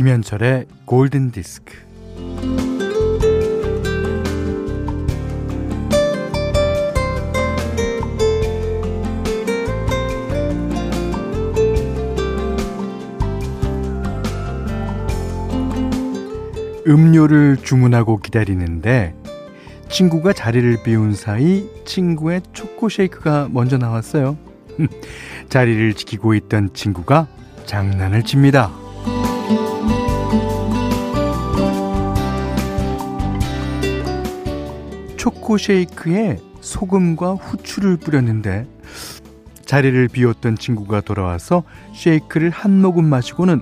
김현철의 골든 디스크. 음료를 주문하고 기다리는데 친구가 자리를 비운 사이 친구의 초코 쉐이크가 먼저 나왔어요. 자리를 지키고 있던 친구가 장난을 칩니다. 초코 쉐이크에 소금과 후추를 뿌렸는데 자리를 비웠던 친구가 돌아와서 쉐이크를 한 모금 마시고는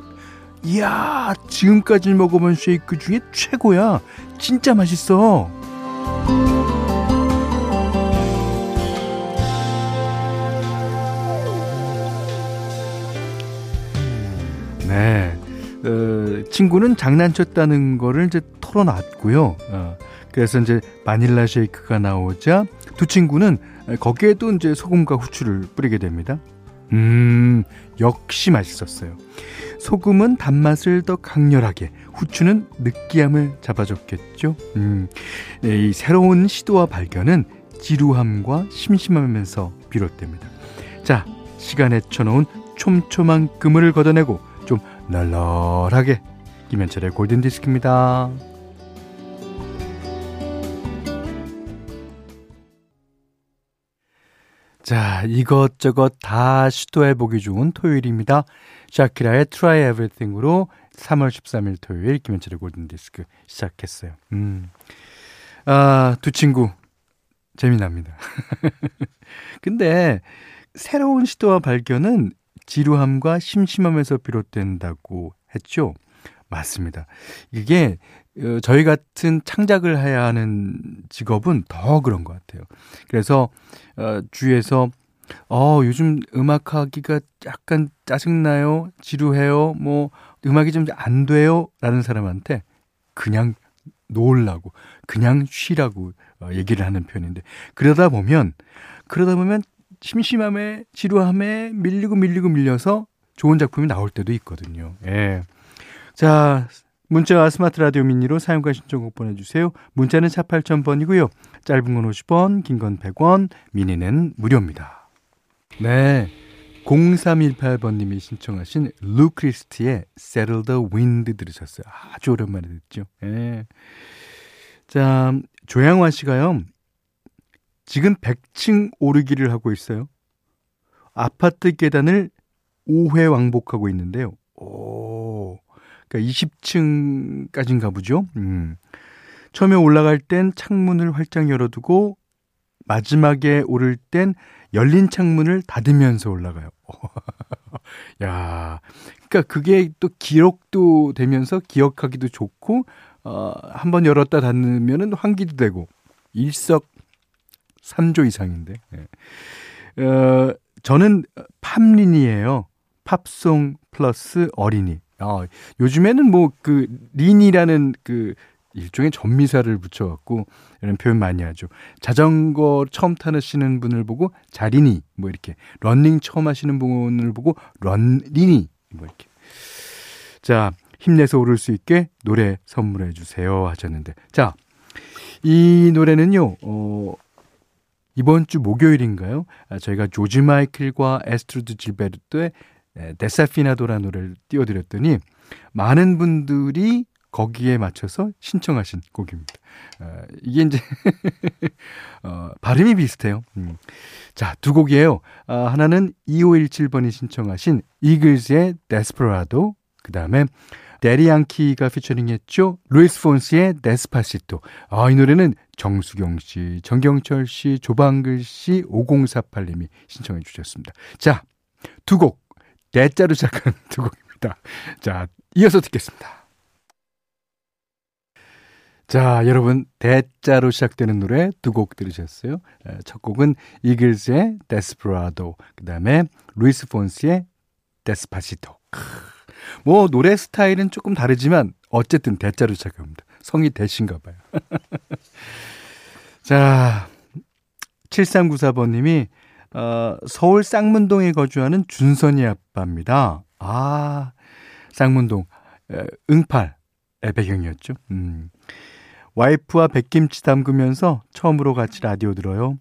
이야 지금까지 먹어본 쉐이크 중에 최고야. 진짜 맛있어. 네. 어, 친구는 장난쳤다는 거를 이제 털어놨고요. 어, 그래서 이제 바닐라 쉐이크가 나오자 두 친구는 거기에도 이제 소금과 후추를 뿌리게 됩니다 음 역시 맛있었어요 소금은 단맛을 더 강렬하게, 후추는 느끼함을 잡아줬겠죠. 음, 네, 이 새로운 시도와 발견은 지루함과 심심함에서 비롯됩니다. 자, 시간에 쳐놓은 촘촘한 그물을 걷어내고 좀 널널하게 김현철의 골든 디스크입니다. 자, 이것저것 다 시도해보기 좋은 토요일입니다. 샤키라의 Try Everything으로 3월 13일 토요일 김현철의 골든디스크 시작했어요. 음. 아, 두 친구 재미납니다. 근데 새로운 시도와 발견은 지루함과 심심함에서 비롯된다고 했죠. 맞습니다. 이게 어, 저희 같은 창작을 해야 하는 직업은 더 그런 것 같아요. 그래서 어, 주위에서 어, 요즘 음악하기가 약간 짜증나요? 지루해요? 뭐, 음악이 좀 안 돼요? 라는 사람한테 그냥 놓으려고, 그냥 쉬라고 어, 얘기를 하는 편인데, 그러다 보면, 그러다 보면 심심함에, 지루함에 밀리고 밀리고 밀려서 좋은 작품이 나올 때도 있거든요. 예. 자, 문자와 스마트 라디오 미니로 사용과 신청곡 보내주세요. 문자는 4 8000번이고요. 짧은 건 50원, 긴 건 100원, 미니는 무료입니다. 네. 0318번님이 신청하신 루크리스트의 Settle the Wind 들으셨어요. 아주 오랜만에 듣죠. 예. 자, 조양화 씨가요. 지금 100층 오르기를 하고 있어요. 아파트 계단을 5회 왕복하고 있는데요. 오. 그러니까 20층까지인가 보죠. 음. 처음에 올라갈 땐 창문을 활짝 열어두고 마지막에 오를 땐 열린 창문을 닫으면서 올라가요. 야, 그러니까 그게 또 기록도 되면서 기억하기도 좋고 어, 한 번 열었다 닫으면은 환기도 되고 일석삼조 이상인데. 예. 어, 저는 팝린이에요. 팝송 플러스 어린이. 어, 요즘에는 뭐 그 린이라는 그 일종의 전미사를 붙여갖고 이런 표현 많이 하죠. 자전거 처음 타시는 분을 보고 자리니 뭐 이렇게 런닝 처음 하시는 분을 보고 런리니 뭐 이렇게 자 힘내서 오를 수 있게 노래 선물해 주세요 하셨는데 자 이 노래는요 어 이번 주 목요일인가요? 아, 저희가 조지 마이클과 아스트루드 질베르토의 Desafinado라는 노래를 띄워드렸더니 많은 분들이 거기에 맞춰서 신청하신 곡입니다. 어, 이게 이제 어, 발음이 비슷해요. 음. 자, 두 곡이에요. 어, 하나는 2517번이 신청하신 이글스의 Desperado, 그 다음에 대디 양키가 피처링했죠. 루이스 폰시의 Despacito. 아, 이 노래는 정수경 씨, 정경철 씨, 조방글 씨, 5048님이 신청해 주셨습니다. 자, 두 곡, 데자로 시작한 두 곡입니다. 자, 이어서 듣겠습니다. 자, 여러분 데자로 시작되는 노래 두 곡 들으셨어요. 첫 곡은 이글스의 Desperado, 그 다음에 루이스 폰시의 Despacito. 뭐 노래 스타일은 조금 다르지만 어쨌든 데자로 시작합니다. 성이 데씨인가 봐요. 자, 7394번 님이 어, 서울 쌍문동에 거주하는 준선이 아빠입니다. 아, 쌍문동. 응팔의 배경이었죠. 음. 와이프와 백김치 담그면서 처음으로 같이 라디오 들어요.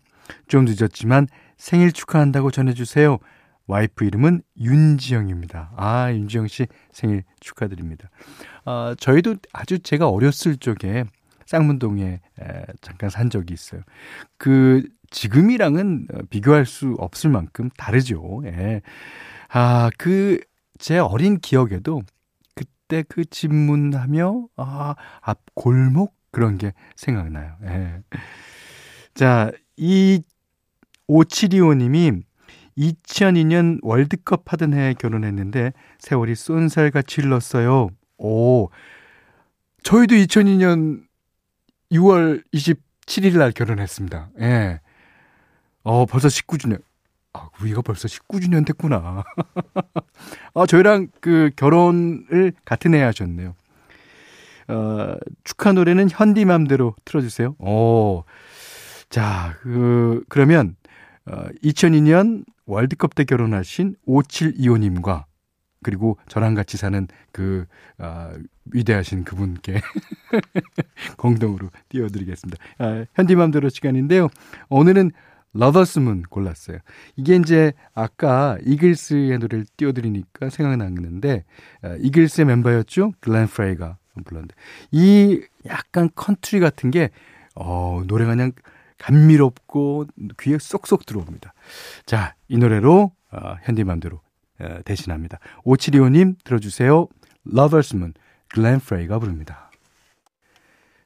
좀 늦었지만 생일 축하한다고 전해주세요. 와이프 이름은 윤지영입니다. 아, 윤지영 씨 생일 축하드립니다. 아, 저희도 아주 제가 어렸을 적에 쌍문동에 에, 잠깐 산 적이 있어요. 그 지금이랑은 비교할 수 없을 만큼 다르죠. 예. 아, 그 제 어린 기억에도 그때 그 집문하며 아, 앞 골목 그런 게 생각나요. 예. 자, 이 5725님이 2002년 월드컵 하던 해에 결혼했는데 세월이 쏜살같이 흘렀어요. 오, 저희도 2002년 6월 27일 날 결혼했습니다. 예. 어, 벌써 19주년. 아, 우리가 벌써 19주년 됐구나. 아, 저희랑 그 결혼을 같은 해 하셨네요. 어, 축하 노래는 현디맘대로 틀어주세요. 오. 자, 그, 그러면, 어, 2002년 월드컵 때 결혼하신 5725님과 그리고 저랑 같이 사는 그, 아, 위대하신 그분께 공동으로 띄워드리겠습니다. 아, 현디맘대로 시간인데요. 오늘은 러더스문 골랐어요. 이게 이제 아까 이글스의 노래를 띄워드리니까 생각나는데 아, 이글스의 멤버였죠. 글렌 프레이가 불렀는데 이 약간 컨트리 같은 게 어, 노래가 그냥 감미롭고 귀에 쏙쏙 들어옵니다. 자, 이 노래로 어, 현디맘대로 어, 대신합니다. 오치리오님 들어주세요. Lover's Moon 글렌 프레이가 부릅니다.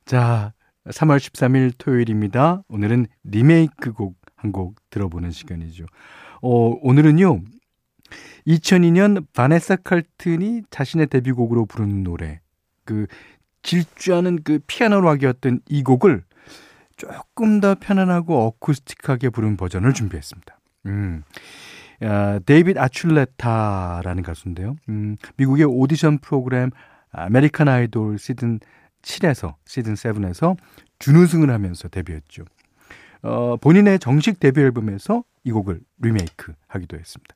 자, 3월 13일 토요일입니다. 오늘은 리메이크 곡 한 곡 들어보는 시간이죠. 어, 오늘은요. 2002년 바네사 칼튼이 자신의 데뷔곡으로 부른 노래 그 질주하는 그 피아노 락이었던 이 곡을 조금 더 편안하고 어쿠스틱하게 부른 버전을 준비했습니다. 음. 아, 데이빗 아출레타라는 가수인데요. 음, 미국의 오디션 프로그램 아메리칸 아이돌 시즌 7에서 시즌 7에서 준우승을 하면서 데뷔했죠. 어, 본인의 정식 데뷔 앨범에서 이 곡을 리메이크 하기도 했습니다.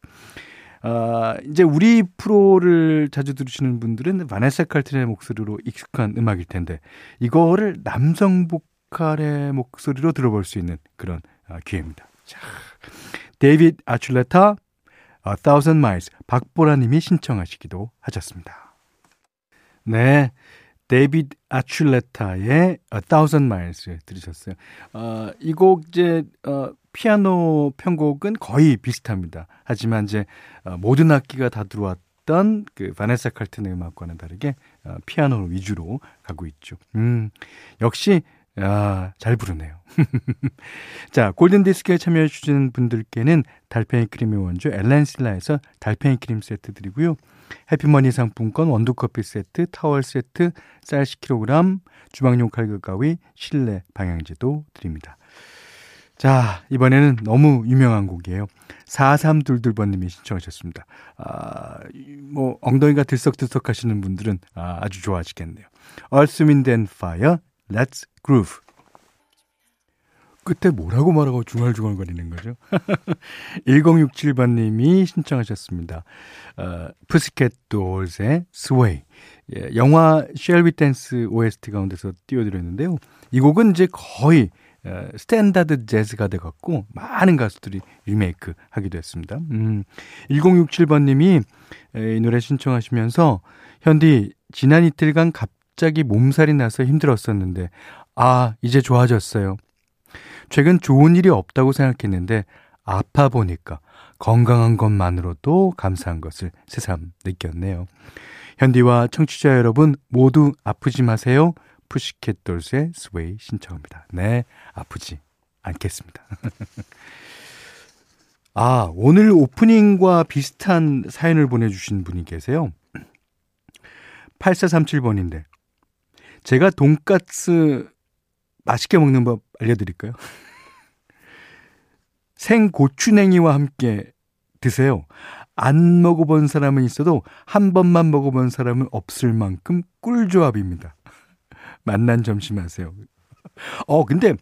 아, 이제 우리 프로를 자주 들으시는 분들은 바네사 칼튼의 목소리로 익숙한 음악일 텐데 이거를 남성 보컬의 목소리로 들어볼 수 있는 그런 아, 기회입니다. 자, 데이빗 아출레타 A Thousand Miles 박보라 님이 신청하시기도 하셨습니다. 네. 데이빗 아출레타의 A Thousand Miles 들으셨어요. 어, 이곡 이제 어, 피아노 편곡은 거의 비슷합니다. 하지만 이제 어, 모든 악기가 다 들어왔던 그 바네사 칼튼의 음악과는 다르게 어, 피아노 위주로 가고 있죠. 음, 역시 아, 잘 부르네요. 자, 골든디스크에 참여해 주시는 분들께는 달팽이 크림의 원조 엘렌실라에서 달팽이 크림 세트 드리고요. 해피머니 상품권 원두커피 세트, 타월 세트, 쌀 10kg, 주방용 칼국 가위, 실내 방향제도 드립니다. 자, 이번에는 너무 유명한 곡이에요. 4322번님이 신청하셨습니다. 아, 뭐, 엉덩이가 들썩들썩 하시는 분들은 아, 아주 좋아하시겠네요. Fire, Let's Groove. 끝에 뭐라고 말하고 중얼중얼거리는 거죠? 1067번님이 신청하셨습니다. 어, Pussycat Dolls의 Sway. 예, 영화 Shall We Dance OST 가운데서 띄워드렸는데요. 이 곡은 이제 거의 어, 스탠다드 재즈가 돼갖고 많은 가수들이 리메이크 하기도 했습니다. 음, 1067번님이 이 노래 신청하시면서 현디 지난 이틀간 갑자기 몸살이 나서 힘들었었는데 아 이제 좋아졌어요. 최근 좋은 일이 없다고 생각했는데 아파 보니까 건강한 것만으로도 감사한 것을 새삼 느꼈네요. 현디와 청취자 여러분 모두 아프지 마세요. 푸시켓 돌스의 스웨이 신청합니다. 네, 아프지 않겠습니다. 아, 오늘 오프닝과 비슷한 사연을 보내주신 분이 계세요. 8437번인데, 제가 돈까스 맛있게 먹는 법 알려드릴까요? 생 고추냉이와 함께 드세요. 안 먹어본 사람은 있어도 한 번만 먹어본 사람은 없을 만큼 꿀조합입니다. 만난 점심 하세요. 어, 근데,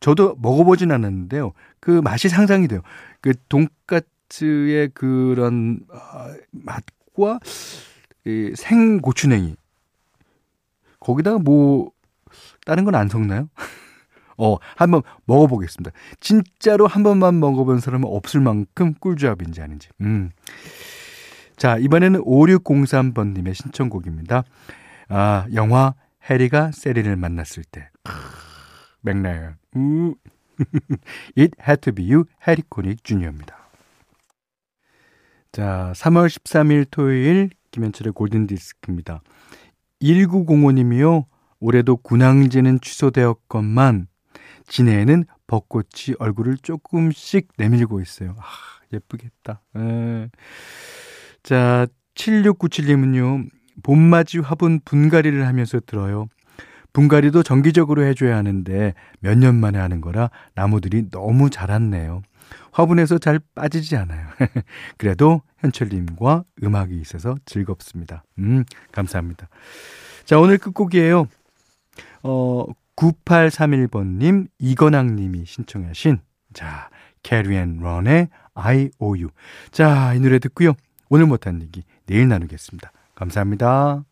저도 먹어보진 않았는데요. 그 맛이 상상이 돼요. 그 돈까스의 그런 어, 맛과 이 생고추냉이. 거기다가 뭐, 다른 건 안 섞나요? 어, 한번 먹어보겠습니다. 진짜로 한 번만 먹어본 사람은 없을 만큼 꿀조합인지 아닌지. 음. 자, 이번에는 5603번님의 신청곡입니다. 아, 영화 해리가 세리를 만났을 때. 맥나요. 우. It had to be you, 해리 코닉 주니어입니다. 자, 3월 13일 토요일 김현철의 골든디스크입니다. 1905님이요. 올해도 군항제는 취소되었건만 진해에는 벚꽃이 얼굴을 조금씩 내밀고 있어요. 아, 예쁘겠다. 에. 자, 7697님은요. 봄맞이 화분 분갈이를 하면서 들어요. 분갈이도 정기적으로 해줘야 하는데 몇 년 만에 하는 거라 나무들이 너무 자랐네요. 화분에서 잘 빠지지 않아요. 그래도 현철님과 음악이 있어서 즐겁습니다. 음, 감사합니다. 자, 오늘 끝곡이에요. 어, 9831번님, 이건학님이 신청하신, 자, Carry and Ron의 I O U. 자, 이 노래 듣고요. 오늘 못한 얘기 내일 나누겠습니다. 감사합니다.